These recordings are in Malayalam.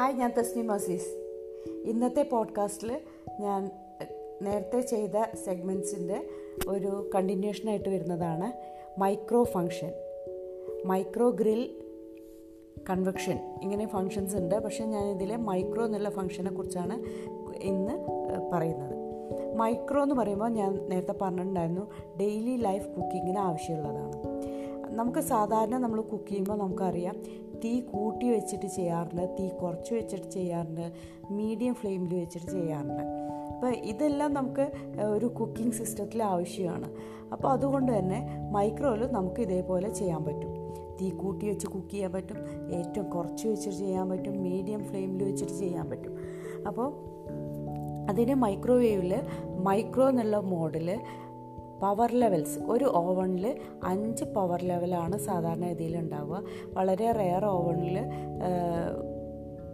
ഹായ് ഞാൻ തസ്നി അസീസ്. ഇന്നത്തെ പോഡ്കാസ്റ്റിൽ ഞാൻ നേരത്തെ ചെയ്ത സെഗ്മെന്റ്സിന്റെ ഒരു കണ്ടിന്യൂഷനായിട്ട് വരുന്നതാണ് micro function micro grill convection ഇങ്ങനെ ഫങ്ഷൻസ് ഉണ്ട്. പക്ഷേ ഞാൻ ഇതിലെ മൈക്രോ എന്നുള്ള ഫങ്ഷനെ കുറിച്ചാണ് ഇന്ന് പറയുന്നത്. മൈക്രോ എന്ന് പറയുമ്പോൾ ഞാൻ നേരത്തെ പറഞ്ഞിട്ടുണ്ടായിരുന്നു ഡെയിലി ലൈഫ് കുക്കിങ്ങിന് ആവശ്യമുള്ളതാണ്. നമുക്ക് സാധാരണ നമ്മൾ കുക്ക് ചെയ്യുമ്പോൾ നമുക്കറിയാം തീ കൂട്ടി വെച്ചിട്ട് ചെയ്യാറുണ്ട് തീ കുറച്ച് വെച്ചിട്ട് ചെയ്യാറുണ്ട് മീഡിയം ഫ്ലെയിമിൽ വെച്ചിട്ട് ചെയ്യാറുണ്ട് അപ്പോൾ ഇതെല്ലാം നമുക്ക് ഒരു കുക്കിംഗ് സിസ്റ്റത്തിൽ ആവശ്യമാണ്. അപ്പോൾ അതുകൊണ്ട് തന്നെ മൈക്രോയിൽ നമുക്ക് ഇതേപോലെ ചെയ്യാൻ പറ്റും. തീ കൂട്ടി വെച്ച് കുക്ക് ചെയ്യാൻ പറ്റും ഏറ്റവും കുറച്ച് വെച്ചിട്ട് ചെയ്യാൻ പറ്റും മീഡിയം ഫ്ലെയിമിൽ വെച്ചിട്ട് ചെയ്യാൻ പറ്റും. അപ്പോൾ അതിന് മൈക്രോവേവിൽ മൈക്രോ എന്നുള്ള മോഡിൽ പവർ ലെവൽസ് ഒരു ഓവണിൽ അഞ്ച് പവർ ലെവലാണ് സാധാരണ രീതിയിൽ ഉണ്ടാവുക. വളരെ റെയർ ഓവണിൽ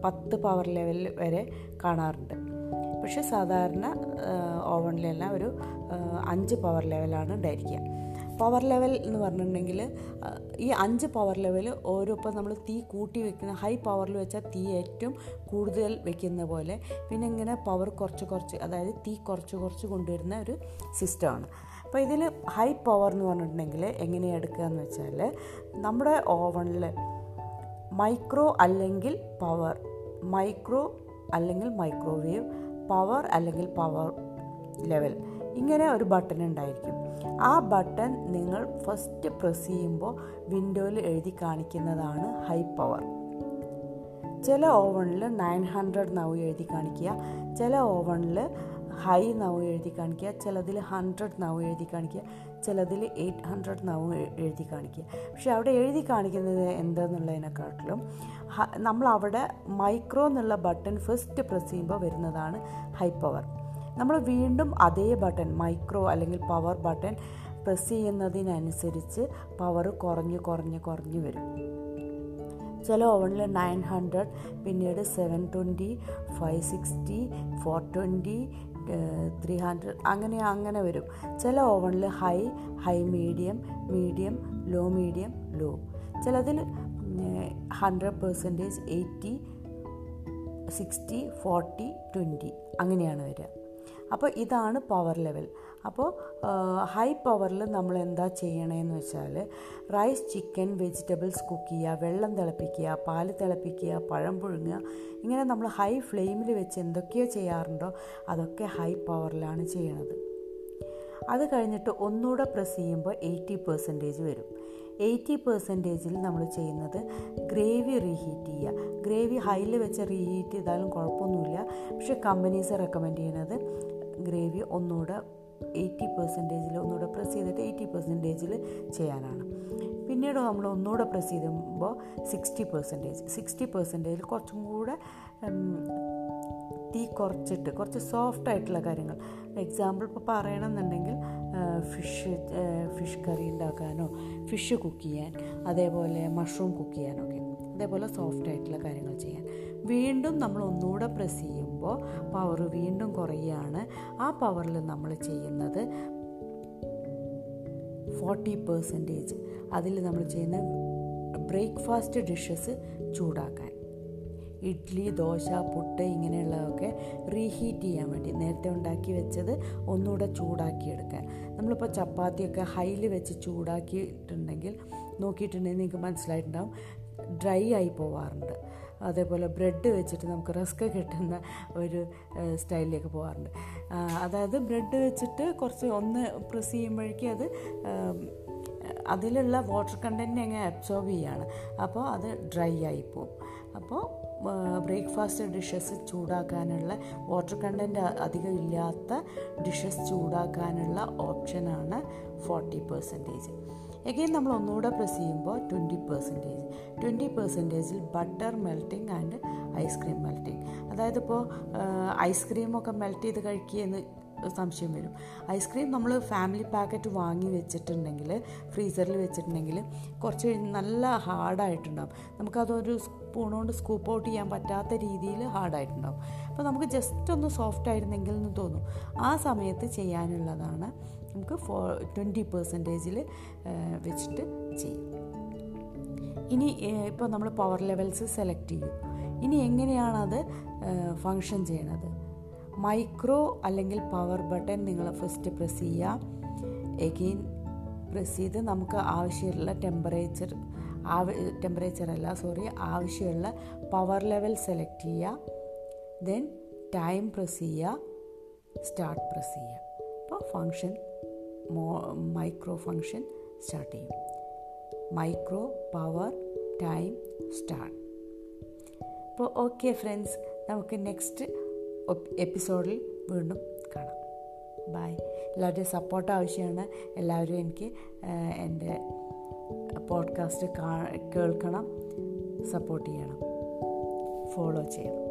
പത്ത് പവർ ലെവൽ വരെ കാണാറുണ്ട്. പക്ഷെ സാധാരണ ഓവണിലെല്ലാം ഒരു അഞ്ച് പവർ ലെവലാണ് ഉണ്ടായിരിക്കുക. പവർ ലെവൽ എന്ന് പറഞ്ഞിട്ടുണ്ടെങ്കിൽ ഈ അഞ്ച് പവർ ലെവൽ ഓരോ ഇപ്പം നമ്മൾ തീ കൂട്ടി വെക്കുന്ന ഹൈ പവറിൽ വെച്ചാൽ തീ ഏറ്റവും കൂടുതൽ വെക്കുന്ന പോലെ. പിന്നെ ഇങ്ങനെ പവർ കുറച്ച് കുറച്ച് അതായത് തീ കുറച്ച് കുറച്ച് കൊണ്ടുവരുന്ന ഒരു സിസ്റ്റമാണ് അപ്പോൾ ഇതിൽ ഹൈ പവർ എന്ന് പറഞ്ഞിട്ടുണ്ടെങ്കിൽ എങ്ങനെയാണ് എടുക്കുക എന്ന് വെച്ചാൽ നമ്മുടെ ഓവണിൽ മൈക്രോ അല്ലെങ്കിൽ പവർ മൈക്രോ അല്ലെങ്കിൽ മൈക്രോവേവ് പവർ അല്ലെങ്കിൽ പവർ ലെവൽ ഇങ്ങനെ ഒരു ബട്ടൺ ഉണ്ടായിരിക്കും. ആ ബട്ടൺ നിങ്ങൾ ഫസ്റ്റ് പ്രസ് ചെയ്യുമ്പോൾ വിൻഡോയിൽ എഴുതി കാണിക്കുന്നതാണ് ഹൈ പവർ ചില ഓവണിൽ നയൻ ഹൺഡ്രഡ് നവ് എഴുതി കാണിക്കുക. ചില ഓവണിൽ ഹൈ നവ് എഴുതി കാണിക്കുക ചിലതിൽ ഹൺഡ്രഡ് നവ് എഴുതി കാണിക്കുക ചിലതിൽ എയ്റ്റ് ഹൺഡ്രഡ് നവ് എഴുതി കാണിക്കുക. പക്ഷെ അവിടെ എഴുതി കാണിക്കുന്നത് എന്താണെന്നുള്ളതിനെക്കാട്ടിലും നമ്മൾ അവിടെ മൈക്രോ എന്നുള്ള ബട്ടൺ ഫസ്റ്റ് പ്രസ് ചെയ്യുമ്പോൾ വരുന്നതാണ് ഹൈ പവർ നമ്മൾ വീണ്ടും അതേ ബട്ടൺ മൈക്രോ അല്ലെങ്കിൽ പവർ ബട്ടൺ പ്രസ് ചെയ്യുന്നതിനനുസരിച്ച് പവർ കുറഞ്ഞ് കുറഞ്ഞ് കുറഞ്ഞ് വരും. ചില ഓവണിൽ നയൻ ഹൺഡ്രഡ് പിന്നീട് seven twenty five sixty four twenty three hundred അങ്ങനെ അങ്ങനെ വരും. ചില ഓവനിൽ high high medium medium low medium low ചിലതിൽ hundred percentage eighty sixty forty twenty അങ്ങനെയാണ് വരിക. അപ്പോൾ ഇതാണ് പവർ ലെവൽ അപ്പോൾ ഹൈ പവറിൽ നമ്മൾ എന്താ ചെയ്യണമെന്ന് വെച്ചാൽ റൈസ് ചിക്കൻ വെജിറ്റബിൾസ് കുക്ക് ചെയ്യുക വെള്ളം തിളപ്പിക്കുക പാൽ തിളപ്പിക്കുക പഴം പുഴുങ്ങുക. ഇങ്ങനെ നമ്മൾ ഹൈ ഫ്ലെയിമിൽ വെച്ച് എന്തൊക്കെയോ ചെയ്യാറുണ്ടോ അതൊക്കെ ഹൈ പവറിലാണ് ചെയ്യണത്. അത് കഴിഞ്ഞിട്ട് ഒന്നുകൂടെ പ്രസ് ചെയ്യുമ്പോൾ എയ്റ്റി പെർസെന്റേജ് വരും. എയ്റ്റി പെർസെന്റേജിൽ നമ്മൾ ചെയ്യുന്നത് ഗ്രേവി റീഹീറ്റ് ചെയ്യുക. ഗ്രേവി ഹൈയിൽ വെച്ച് റീഹീറ്റ് ചെയ്താലും കുഴപ്പമൊന്നുമില്ല. പക്ഷേ കമ്പനീസ് റെക്കമെൻഡ് ചെയ്യുന്നത് ഗ്രേവി ഒന്നുകൂടെ എയ്റ്റി പെർസെന്റേജിൽ ഒന്നുകൂടെ പ്രസ് ചെയ്തിട്ട് എയ്റ്റി പെർസെന്റേജിൽ ചെയ്യാനാണ്. പിന്നീട് നമ്മൾ ഒന്നുകൂടെ പ്രസ് ചെയ്യുമ്പോൾ സിക്സ്റ്റി പെർസെന്റേജ്. സിക്സ്റ്റി പെർസെന്റേജിൽ കുറച്ചും കൂടെ തീ കുറച്ചിട്ട് കുറച്ച് സോഫ്റ്റ് ആയിട്ടുള്ള കാര്യങ്ങൾ. എക്സാമ്പിൾ ഇപ്പോൾ പറയണമെന്നുണ്ടെങ്കിൽ ഫിഷ് ഫിഷ് കറി ഉണ്ടാക്കാനോ ഫിഷ് കുക്ക് ചെയ്യാൻ അതേപോലെ മഷ്റൂം കുക്ക് ചെയ്യാനൊക്കെ അതേപോലെ സോഫ്റ്റ് ആയിട്ടുള്ള കാര്യങ്ങൾ ചെയ്യാൻ. വീണ്ടും നമ്മൾ ഒന്നുകൂടെ പ്രസ് ചെയ്യുമ്പോൾ പവർ വീണ്ടും കുറയുകയാണ്. ആ പവറിൽ നമ്മൾ ചെയ്യുന്നത് ഫോർട്ടി പെർസെന്റേജ് അതിൽ നമ്മൾ ചെയ്യുന്ന ബ്രേക്ക്ഫാസ്റ്റ് ഡിഷസ് ചൂടാക്കാൻ. ഇഡ്ഡലി ദോശ പുട്ട് ഇങ്ങനെയുള്ളതൊക്കെ റീഹീറ്റ് ചെയ്യാൻ വേണ്ടി. നേരത്തെ ഉണ്ടാക്കി വെച്ചത് ഒന്നുകൂടെ ചൂടാക്കിയെടുക്കാൻ. നമ്മളിപ്പോൾ ചപ്പാത്തിയൊക്കെ ഹൈയിൽ വെച്ച് ചൂടാക്കിയിട്ടുണ്ടെങ്കിൽ നോക്കിയിട്ടുണ്ടെങ്കിൽ നിങ്ങൾക്ക് മനസ്സിലായിട്ടുണ്ടാവും. ഡ്രൈ ആയി പോവാറുണ്ട്. അതേപോലെ ബ്രെഡ് വെച്ചിട്ട് നമുക്ക് റിസ്ക് കിട്ടുന്ന ഒരു സ്റ്റൈലിലേക്ക് പോകാറുണ്ട്. അതായത് ബ്രെഡ് വെച്ചിട്ട് കുറച്ച് ഒന്ന് പ്രസ് ചെയ്യുമ്പോഴേക്കും അത് അതിലുള്ള വാട്ടർ കണ്ടന്റിനെ അങ്ങ് അബ്സോർബ് ചെയ്യുകയാണ് അപ്പോൾ അത് ഡ്രൈ ആയി പോകും അപ്പോൾ ബ്രേക്ക്ഫാസ്റ്റ് ഡിഷസ് ചൂടാക്കാനുള്ള വാട്ടർ കണ്ടന്റ് അധികം ഇല്ലാത്ത ഡിഷസ് ചൂടാക്കാനുള്ള ഓപ്ഷനാണ് ഫോർട്ടി പെർസെന്റേജ് എഗെയിൻ നമ്മൾ ഒന്നുകൂടെ പ്രസ് ചെയ്യുമ്പോൾ twenty percentage twenty പെർസെന്റേജിൽ butter melting and ice cream melting അതായത് ഇപ്പോൾ ഐസ്ക്രീമൊക്കെ മെൽറ്റ് ചെയ്ത് കഴിക്കുകയെന്ന് സംശയം വരും. ഐസ്ക്രീം നമ്മൾ ഫാമിലി പാക്കറ്റ് വാങ്ങി വെച്ചിട്ടുണ്ടെങ്കിൽ ഫ്രീസറിൽ വെച്ചിട്ടുണ്ടെങ്കിൽ കുറച്ച് നല്ല ഹാർഡായിട്ടുണ്ടാകും നമുക്കതൊരു സ്പൂൺ കൊണ്ട് സ്കൂപ്പ് ഔട്ട് ചെയ്യാൻ പറ്റാത്ത രീതിയിൽ ഹാർഡായിട്ടുണ്ടാകും അപ്പോൾ നമുക്ക് ജസ്റ്റ് ഒന്ന് സോഫ്റ്റ് ആയിരുന്നെങ്കിൽ എന്ന് തോന്നും. ആ സമയത്ത് ചെയ്യാനുള്ളതാണ് നമുക്ക് ഫോ ട്വന്റി പെർസെന്റേജിൽ വെച്ചിട്ട് ചെയ്യും. ഇനി ഇപ്പോൾ നമ്മൾ പവർ ലെവൽസ് സെലക്ട് ചെയ്യും. ഇനി എങ്ങനെയാണത് ഫങ്ഷൻ ചെയ്യണത്? മൈക്രോ അല്ലെങ്കിൽ പവർ ബട്ടൺ നിങ്ങൾ ഫസ്റ്റ് പ്രസ് ചെയ്യുക. എഗെയിൻ പ്രസ് ചെയ്ത് നമുക്ക് ആവശ്യമുള്ള ടെമ്പറേച്ചർ ആവ ടെമ്പറേച്ചർ അല്ല സോറി ആവശ്യമുള്ള പവർ ലെവൽ സെലക്ട് ചെയ്യുക. ദെൻ ടൈം പ്രസ് ചെയ്യുക. സ്റ്റാർട്ട് പ്രസ് ചെയ്യുക. അപ്പോൾ ഫങ്ഷൻ മോ മൈക്രോ ഫങ്ഷൻ സ്റ്റാർട്ട് ചെയ്യും. മൈക്രോ പവർ ടൈം സ്റ്റാർട്ട് അപ്പോൾ ഓക്കെ ഫ്രണ്ട്സ് നമുക്ക് നെക്സ്റ്റ് എപ്പിസോഡിൽ വീണ്ടും കാണാം. ബായ് എല്ലാവരുടെയും സപ്പോർട്ട് ആവശ്യമാണ്. എല്ലാവരും എനിക്ക് എന്റെ പോഡ്കാസ്റ്റ് കേൾക്കണം സപ്പോർട്ട് ചെയ്യണം. ഫോളോ ചെയ്യണം.